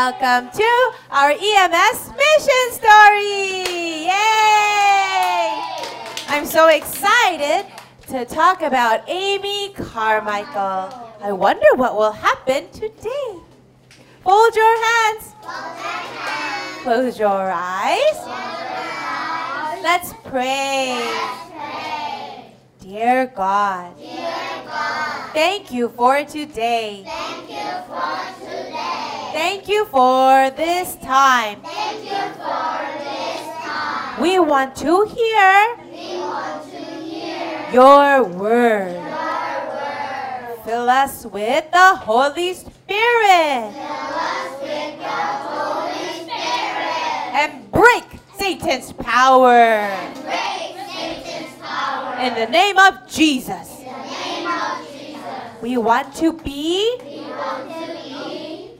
Welcome to our EMS mission story. Yay! I'm so excited to talk about Amy Carmichael. I wonder what will happen today. Fold your hands. Close your eyes. Let's pray. Dear God. Thank you for today. Thank you for today. Thank you for this time. Thank you for this time. We want to hear, We want to hear your word. Fill us with the Holy Spirit. Fill us with the Holy Spirit. And break Satan's power. In the name of Jesus. We want to be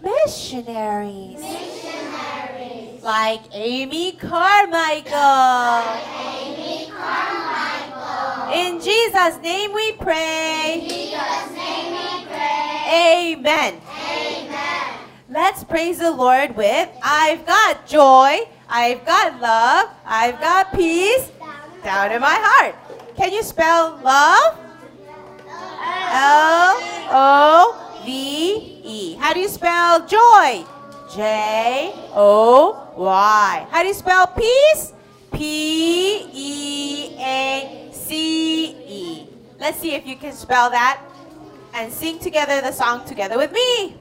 missionaries. missionaries. Like Amy Carmichael. In Jesus' name we pray. Amen. Let's praise the Lord with I've got joy, I've got love, I've got peace down in my heart. Can you spell love? L O V E. How do you spell joy? J O Y. How do you spell peace? P E A C E. Let's see if you can spell that and sing together the song together with me.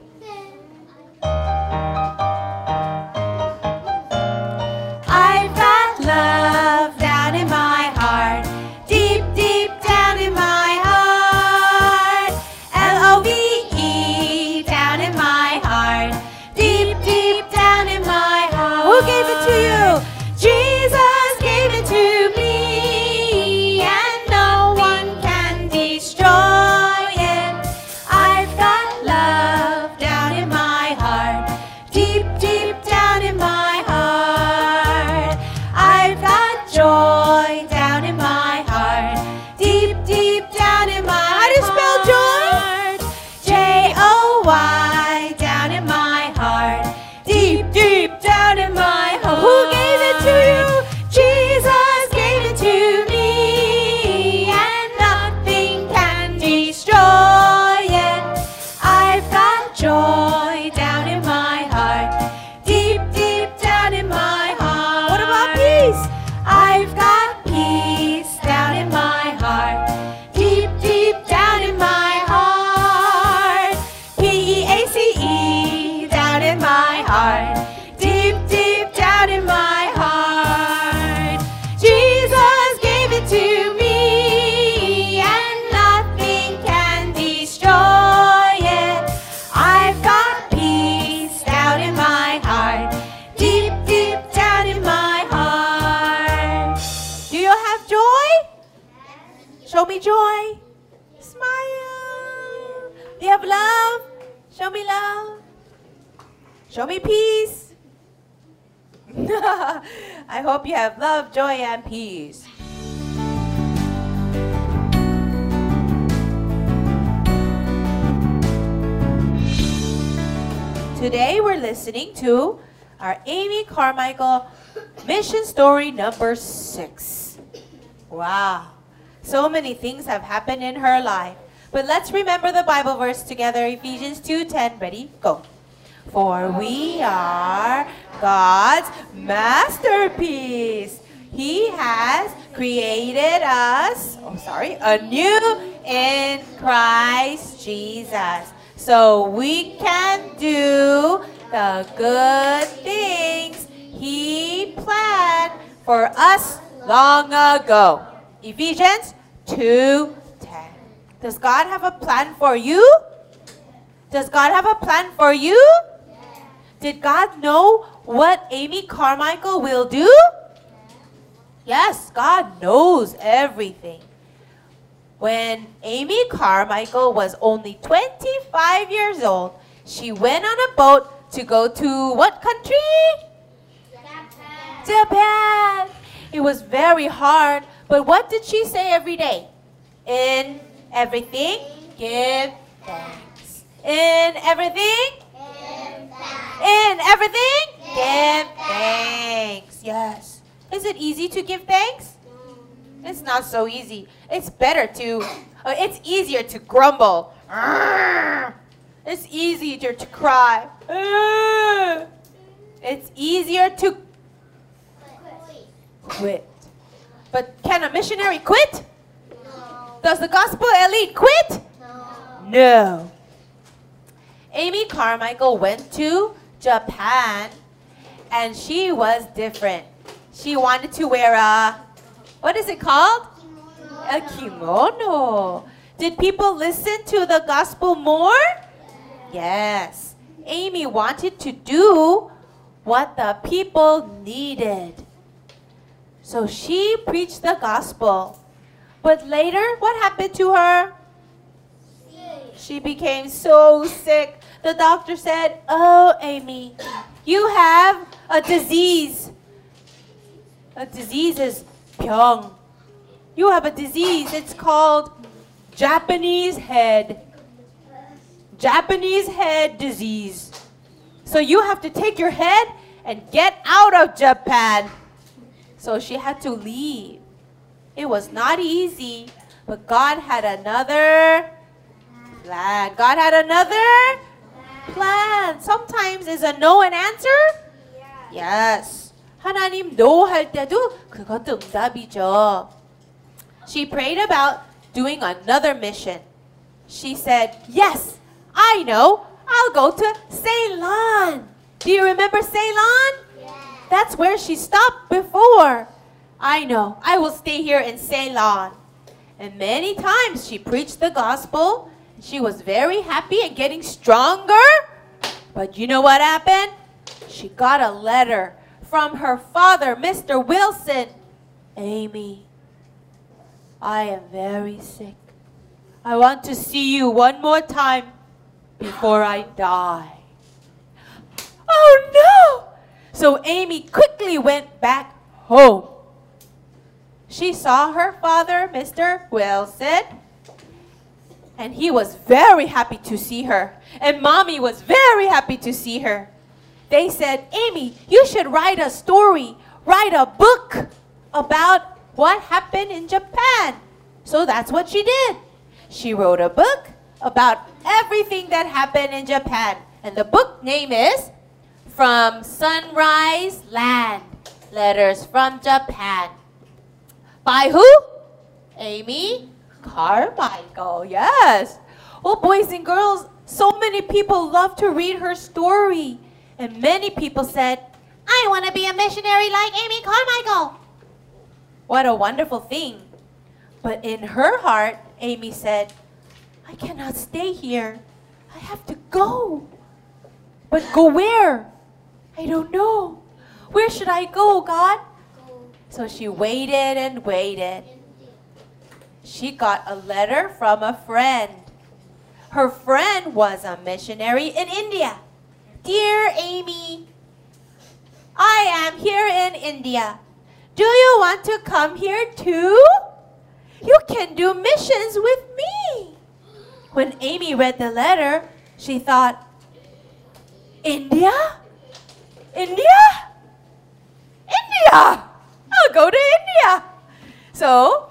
I hope you have love, joy, and peace. Today we're listening to our Amy Carmichael mission story number six. Wow. So many things have happened in her life. But let's remember the Bible verse together Ephesians 2:10. Ready? Go. For we are God's masterpiece. He has created us, oh sorry, anew in Christ Jesus. So we can do the good things He planned for us long ago. Ephesians 2:10. Does God have a plan for you? Does God have a plan for you? Did God know what Amy Carmichael will do? Yes, God knows everything. When Amy Carmichael was only 25 years old, she went on a boat to go to what country? Japan. Japan. It was very hard, but what did she say every day? In everything, give thanks. In everything, in everything, give thanks. Yes. Is it easy to give thanks? It's not so easy. It's better to, uh, it's easier to grumble. It's easier to cry. It's easier to quit. But can a missionary quit? Does the gospel elite quit? No. Amy Carmichael went to Japan and she was different. She wanted to wear a, what is it called? A kimono. Did people listen to the gospel more? Yes. Amy wanted to do what the people needed. So she preached the gospel. But later, what happened to her? She became so sick. The doctor said, Oh, Amy, you have a disease. A disease is 병. You have a disease. It's called Japanese head. Japanese head disease. So you have to take your head and get out of Japan. So she had to leave. It was not easy, but God had another plan. God had another plan. Sometimes is a no an answer? Yes. 하나님 no 할 때도 그것도 응답이죠. She prayed about doing another mission. She said, "Yes, I know. I'll go to Ceylon." Do you remember Ceylon? That's where she stopped before. I know. I will stay here in Ceylon. And many times she preached the gospel. she was very happy and getting stronger. But you know what happened? She got a letter from her father, Mr. Wilson. Amy, I am very sick. I want to see you one more time before I die. Oh no! So Amy quickly went back home. She saw her father, Mr. Wilson, and he was very happy to see her. And mommy was very happy to see her. They said, Amy, you should write a story, write a book about what happened in Japan. So that's what she did. She wrote a book about everything that happened in Japan. And the book name is From Sunrise Land Letters from Japan. By who? Amy Carmichael. Yes. Well, boys and girls, so many people love to read her story. And many people said, I want to be a missionary like Amy Carmichael. What a wonderful thing. But in her heart, Amy said, I cannot stay here. I have to go. But go where? I don't know. Where should I go, God? So she waited and waited. She got a letter from a friend. Her friend was a missionary in India. Dear Amy, I am here in India. Do you want to come here too? You can do missions with me. When Amy read the letter, she thought, India? India? India! I'll go to India. So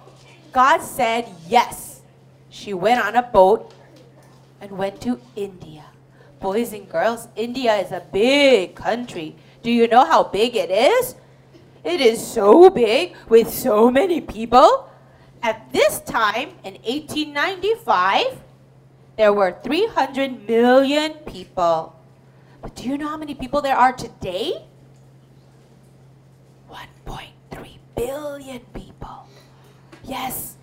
God said yes. She went on a boat and went to India. Boys and girls, India is a big country. Do you know how big it is? It is so big with so many people. At this time in 1895, there were 300 million people. But do you know how many people there are today? 1.3 billion people. Yes,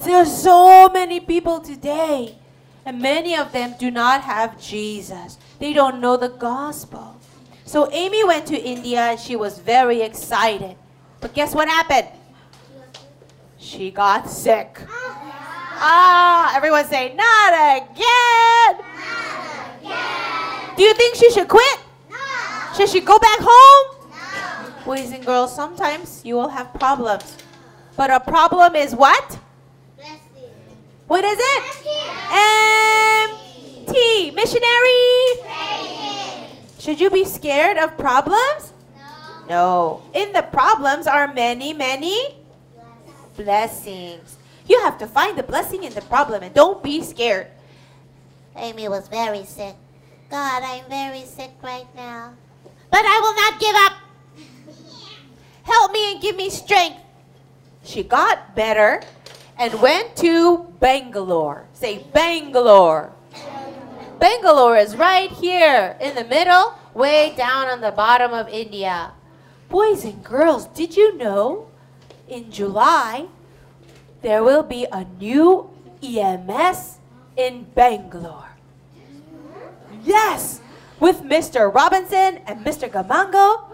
there are so many people today. And many of them do not have Jesus. They don't know the gospel. So Amy went to India and she was very excited. But guess what happened? She got sick. Ah, everyone say, not again. Do you think she should quit? No. Should she go back home? No. Boys and girls, sometimes you will have problems. But a problem is what? Blessing. What is it? Empty. Missionary. Should you be scared of problems? No. No. In the problems are many, many blessings. You have to find the blessing in the problem and don't be scared. Amy was very sick. God, I'm very sick right now. But I will not give up. Help me and give me strength. She got better and went to Bangalore. Say Bangalore. Bangalore is right here in the middle, way down on the bottom of India. Boys and girls, did you know in July there will be a new EMS in Bangalore? Yes, with Mr. Robinson and Mr. Gamango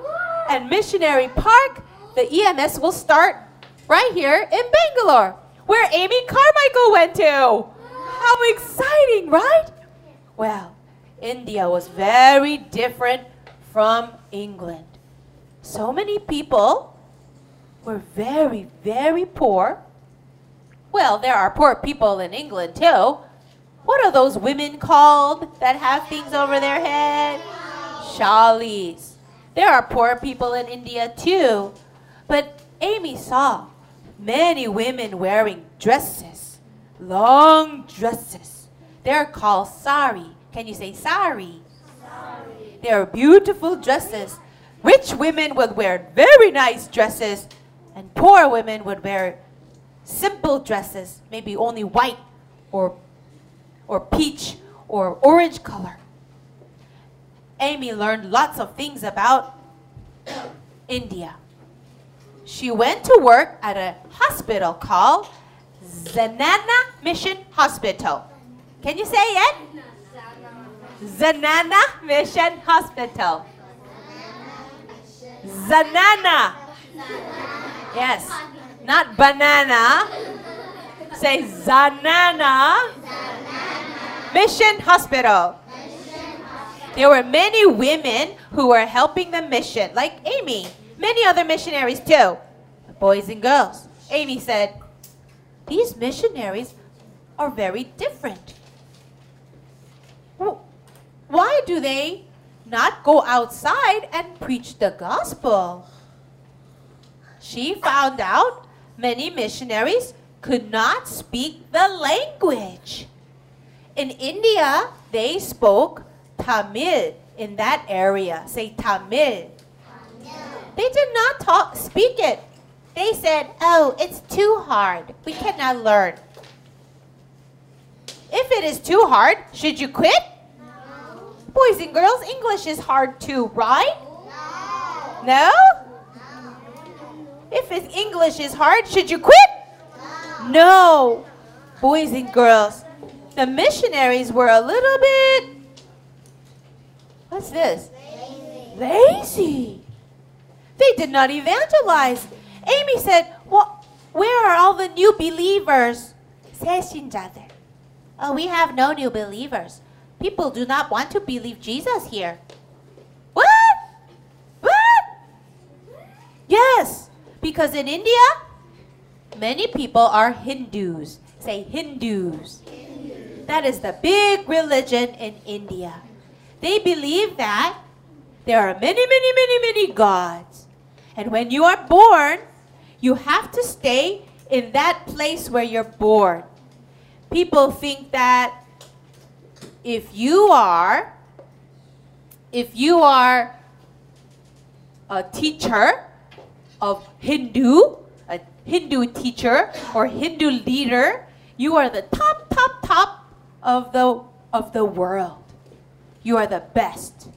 and Missionary Park, the EMS will start right here in Bangalore, where Amy Carmichael went to. How exciting, right? Well, India was very different from England. So many people were very, very poor. Well, there are poor people in England too. What are those women called that have things over their head? shawlies. There are poor people in India too. But Amy saw many women wearing dresses, long dresses. They're called sari. Can you say sari? They are beautiful dresses. Rich women would wear very nice dresses, and poor women would wear simple dresses, maybe only white or, or peach or orange color. Amy learned lots of things about India. She went to work at a hospital called Zanana Mission Hospital. Can you say it? Zanana Mission Hospital. Zanana. Yes, not banana. Say Zanana Mission Hospital. There were many women who were helping the mission, like Amy. Many other missionaries too, boys and girls. Amy said, These missionaries are very different. Why do they not go outside and preach the gospel? She found out many missionaries could not speak the language. In India, they spoke Tamil in that area. Say Tamil. They did not talk, speak it. They said, "Oh, it's too hard. We cannot learn." If it is too hard, should you quit? No. Boys and girls, English is hard too, right? No? no? If it's English is hard, should you quit? No. Boys and girls, the missionaries were a little bit What's this? Lazy. Lazy. They did not evangelize. Amy said, "Well, where are all the new believers?" 새신자들. Oh, we have no new believers. People do not want to believe Jesus here. What? What? Yes, because in India, many people are Hindus. Say Hindus. That is the big religion in India. They believe that there are many, many, many, many gods. And when you are born, you have to stay in that place where you're born. People think that if you are if you are a teacher of Hindu, a Hindu teacher or Hindu leader, you are the top, top, top of the of the world. You are the best.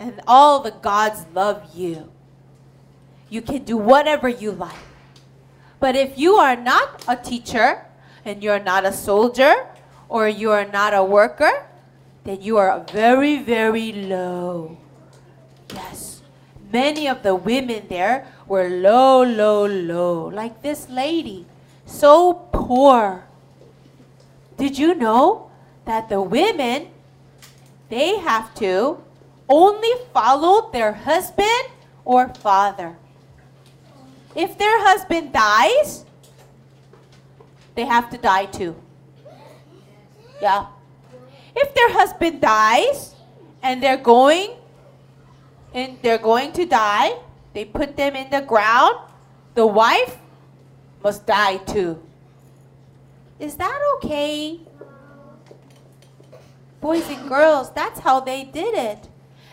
and all the gods love you. You can do whatever you like. But if you are not a teacher and you're not a soldier or you are not a worker, then you are very, very low. Yes. Many of the women there were low, low, low, like this lady. So poor. Did you know that the women, they have to only follow their husband or father? If their husband dies, they have to die too. Yeah. If their husband dies and they're going and they're going to die, they put them in the ground, the wife must die too. Is that okay? Boys and girls, that's how they did it.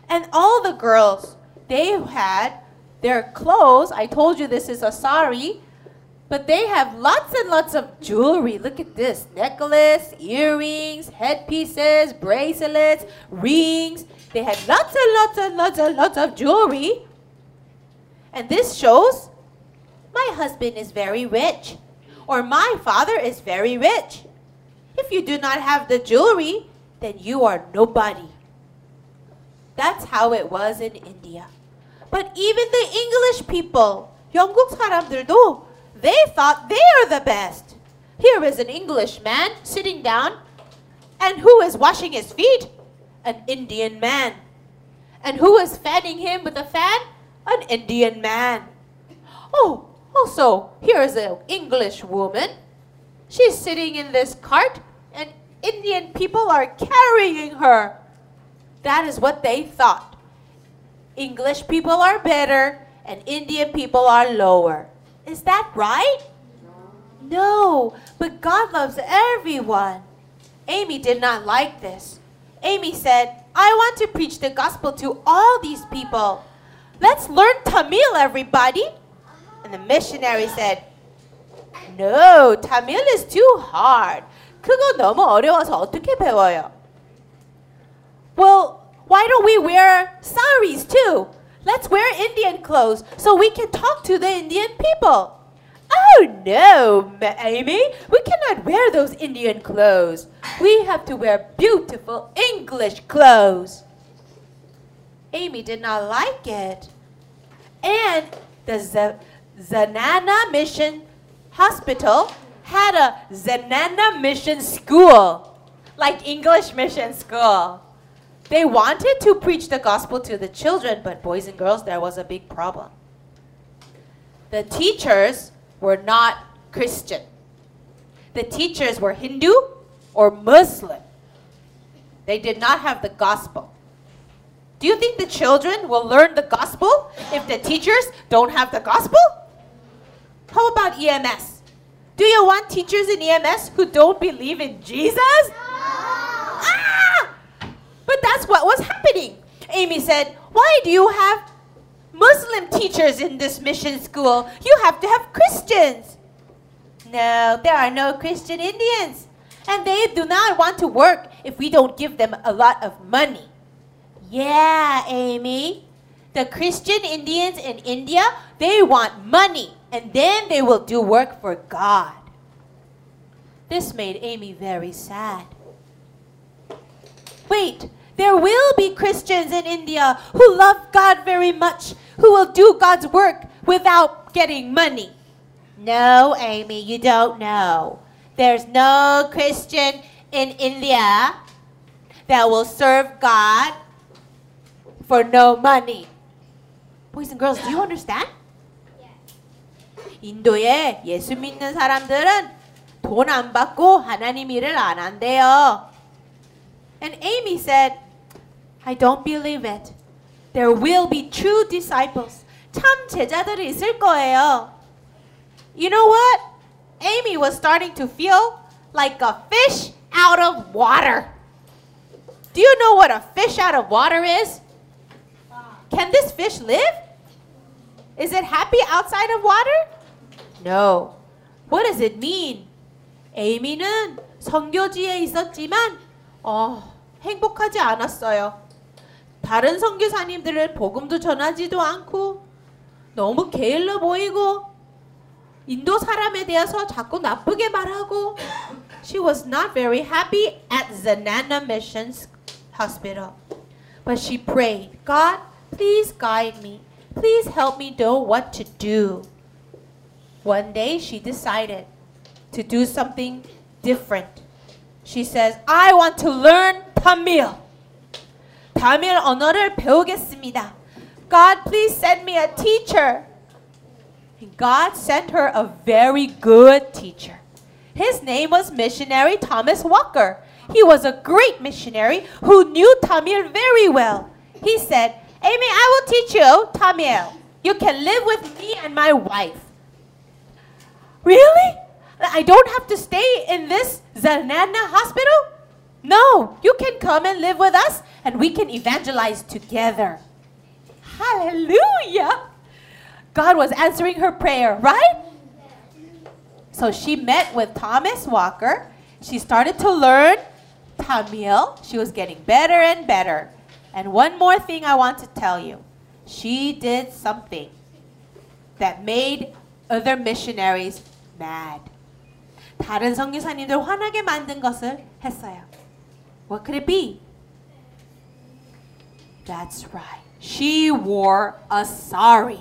And all the girls, they had their clothes. I told you this is a sari, but they have lots and lots of jewelry. Look at this necklace, earrings, headpieces, bracelets, rings. They had lots and lots and lots and lots of jewelry. And this shows my husband is very rich, or my father is very rich. If you do not have the jewelry, then you are nobody. That's how it was in India. But even the English people, 영국 사람들도, they thought they are the best. Here is an English man sitting down, and who is washing his feet? An Indian man. And who is fanning him with a fan? An Indian man. Oh, also, here is an English woman. She's sitting in this cart, and Indian people are carrying her. That is what they thought. English people are better, and Indian people are lower. Is that right? No, but God loves everyone. Amy did not like this. Amy said, I want to preach the gospel to all these people. Let's learn Tamil, everybody. And the missionary said, No, Tamil is too hard. 그거 너무 어려워서 어떻게 배워요? Well, why don't we wear saris too? Let's wear Indian clothes so we can talk to the Indian people. Oh no, Amy, we cannot wear those Indian clothes. We have to wear beautiful English clothes. Amy did not like it. And the Zanana Mission Hospital had a Zanana Mission School, like English mission school. They wanted to preach the gospel to the children, but boys and girls, there was a big problem. The teachers were not Christian. The teachers were Hindu or Muslim. They did not have the gospel. Do you think the children will learn the gospel if the teachers don't have the gospel? How about EMS? Do you want teachers in EMS who don't believe in Jesus? But that's what was happening. Amy said, Why do you have Muslim teachers in this mission school? You have to have Christians. No, there are no Christian Indians. And they do not want to work if we don't give them a lot of money. Yeah, Amy. The Christian Indians in India, they want money and then they will do work for God. This made Amy very sad. Wait, there will be Christians in India who love God very much, who will do God's work without getting money. No, Amy, you don't know. There's no Christian in India that will serve God for no money. Boys and girls, do you understand? 인도에 예수 믿는 사람들은 돈 안 받고 하나님 일을 안 한대요. And Amy said, I don't believe it. There will be true disciples. 참 제자들이 있을 거예요. You know what? Amy was starting to feel like a fish out of water. Do you know what a fish out of water is? Can this fish live? Is it happy outside of water? No. What does it mean? 에이미는 선교지에 있었지만 어, 행복하지 않았어요. 다른 선교사님들은 복음도 전하지도 않고 너무 게을러 보이고 인도 사람에 대해서 자꾸 나쁘게 말하고 She was not very happy at Zanana Missions Hospital. But she prayed, God, please guide me. Please help me know what to do. One day she decided to do something different. She says, I want to learn Tamil. 타밀 언어를 배우겠습니다. God, please send me a teacher. And God sent her a very good teacher. His name was missionary Thomas Walker. He was a great missionary who knew Tamil very well. He said, Amy, I will teach you Tamil. You can live with me and my wife. Really? I don't have to stay in this Zanana hospital? No, you can come and live with us and we can evangelize together. Hallelujah! God was answering her prayer, right? So she met with Thomas Walker. She started to learn Tamil. She was getting better and better. And one more thing I want to tell you. She did something that made other missionaries mad. 다른 선교사님들 화나게 만든 것을 했어요. What could it be? That's right. She wore a sari.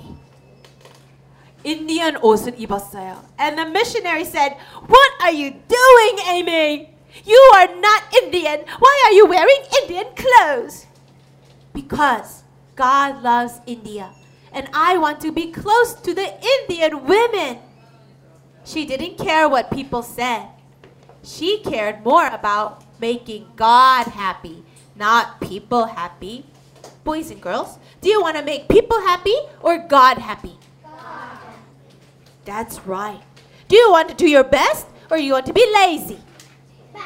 Indian 옷을 입었어요. And the missionary said, What are you doing, Amy? You are not Indian. Why are you wearing Indian clothes? Because God loves India. And I want to be close to the Indian women. She didn't care what people said. She cared more about making God happy, not people happy. Boys and girls, do you want to make people happy or God happy? God. That's right. Do you want to do your best or you want to be lazy? Best.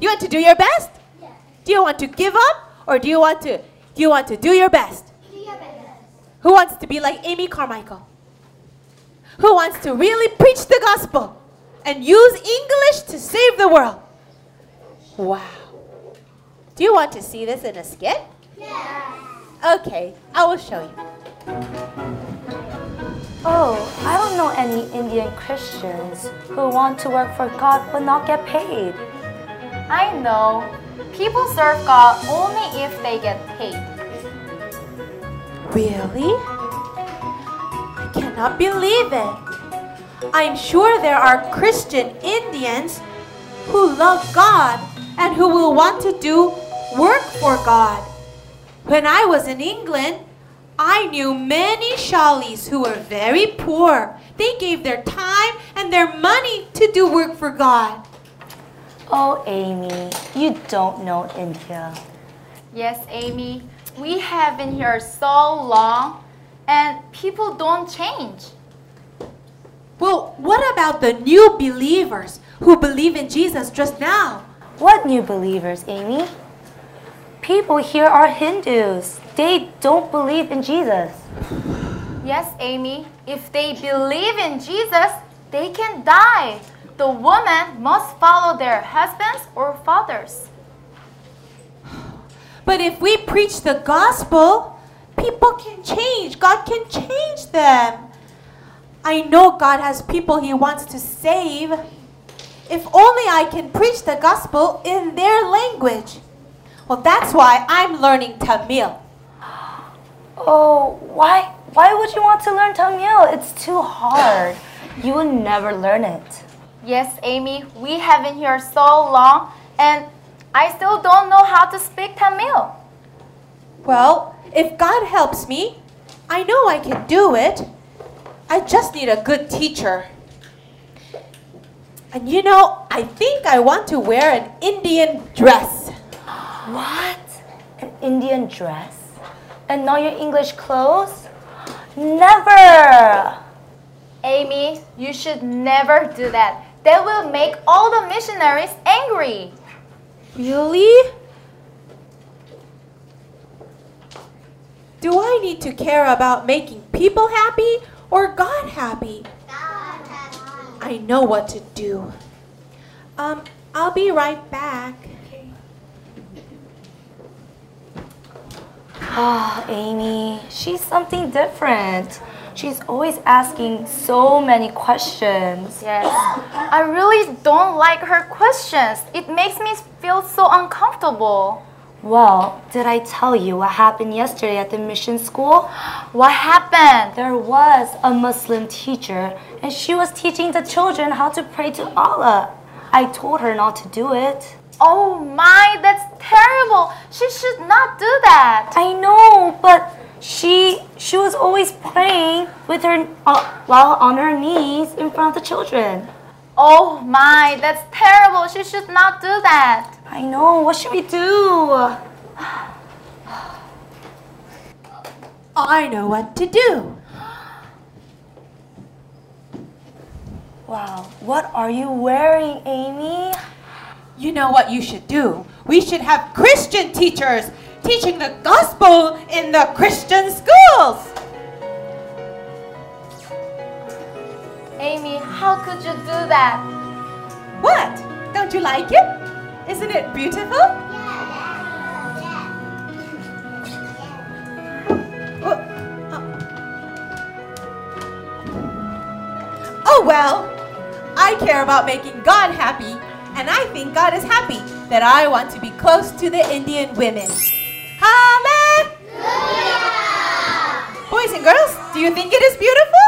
You want to do your best? Yes. Do you want to give up or do you want to do you want to do your best? do your best? Who wants to be like Amy Carmichael? Who wants to really preach the gospel and use English to save the world? Wow. Do you want to see this in a skit? Yes. Okay, I will show you. Oh, I don't know any Indian Christians who want to work for God but not get paid. I know. People serve God only if they get paid. Really? I cannot believe it. I'm sure there are Christian Indians who love God and who will want to do work for God. When I was in England, I knew many shawlies who were very poor. They gave their time and their money to do work for God. Oh, Amy, you don't know India. Yes, Amy, we have been here so long and people don't change. Well, what about the new believers who believe in Jesus just now? What new believers, Amy? People here are Hindus. They don't believe in Jesus. Yes, Amy, if they believe in Jesus, they can die. The woman must follow their husbands or fathers. But if we preach the gospel, people can change. God can change them. I know God has people He wants to save. If only I can preach the gospel in their language. Well, that's why I'm learning Tamil. Oh, why why would you want to learn Tamil? It's too hard. You will never learn it. Yes, Amy, we have been here so long and I still don't know how to speak Tamil. Well, if God helps me, I know I can do it. I just need a good teacher. And you know, I think I want to wear an Indian dress. What? An Indian dress? And not your English clothes? Never! Amy, you should never do that. That will make all the missionaries angry. Really? Do I need to care about making people happy or God happy? I know what to do. Um, I'll be right back. Oh, Amy, she's something different. She's always asking so many questions. Yes. I really don't like her questions. It makes me feel so uncomfortable. Well, did I tell you what happened yesterday at the mission school? What happened? There was a Muslim teacher, and she was teaching the children how to pray to Allah. I told her not to do it. Oh my, that's terrible. She should not do that. I know, but she she was always praying with her uh, while on her knees in front of the children. Oh my, that's terrible. She should not do that. I know. What should we do? I know what to do. Wow, what are you wearing, Amy? You know what you should do? We should have Christian teachers teaching the gospel in the Christian schools. Amy, how could you do that? What? Don't you like it? Isn't it beautiful? Oh. Oh well, I care about making God happy, and I think God is happy that I want to be close to the Indian women. Hallelujah! Boys and girls, do you think it is beautiful?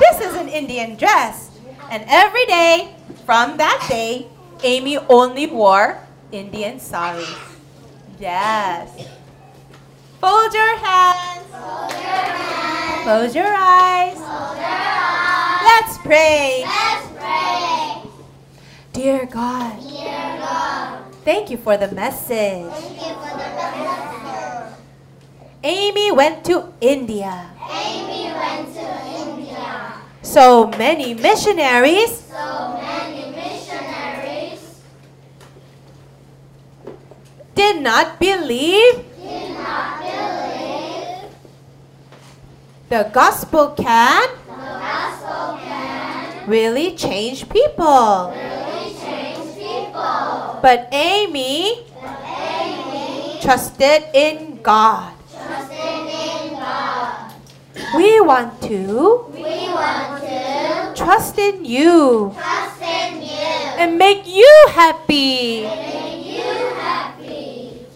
This is an Indian dress. And every day from that day, Amy only wore Indian saris. Yes. Fold your hands. Close your eyes. Let's pray. Dear God. Dear God. Thank you for the message. Thank you for the message. Amy went to India. Amy went to India. So many missionaries. Did not believe. did not believe. The gospel can. the gospel can Really change people. But Amy. but Amy Trusted in God. Trusted in God. We want to. We want to Trust in you. And make you happy.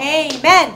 Amen.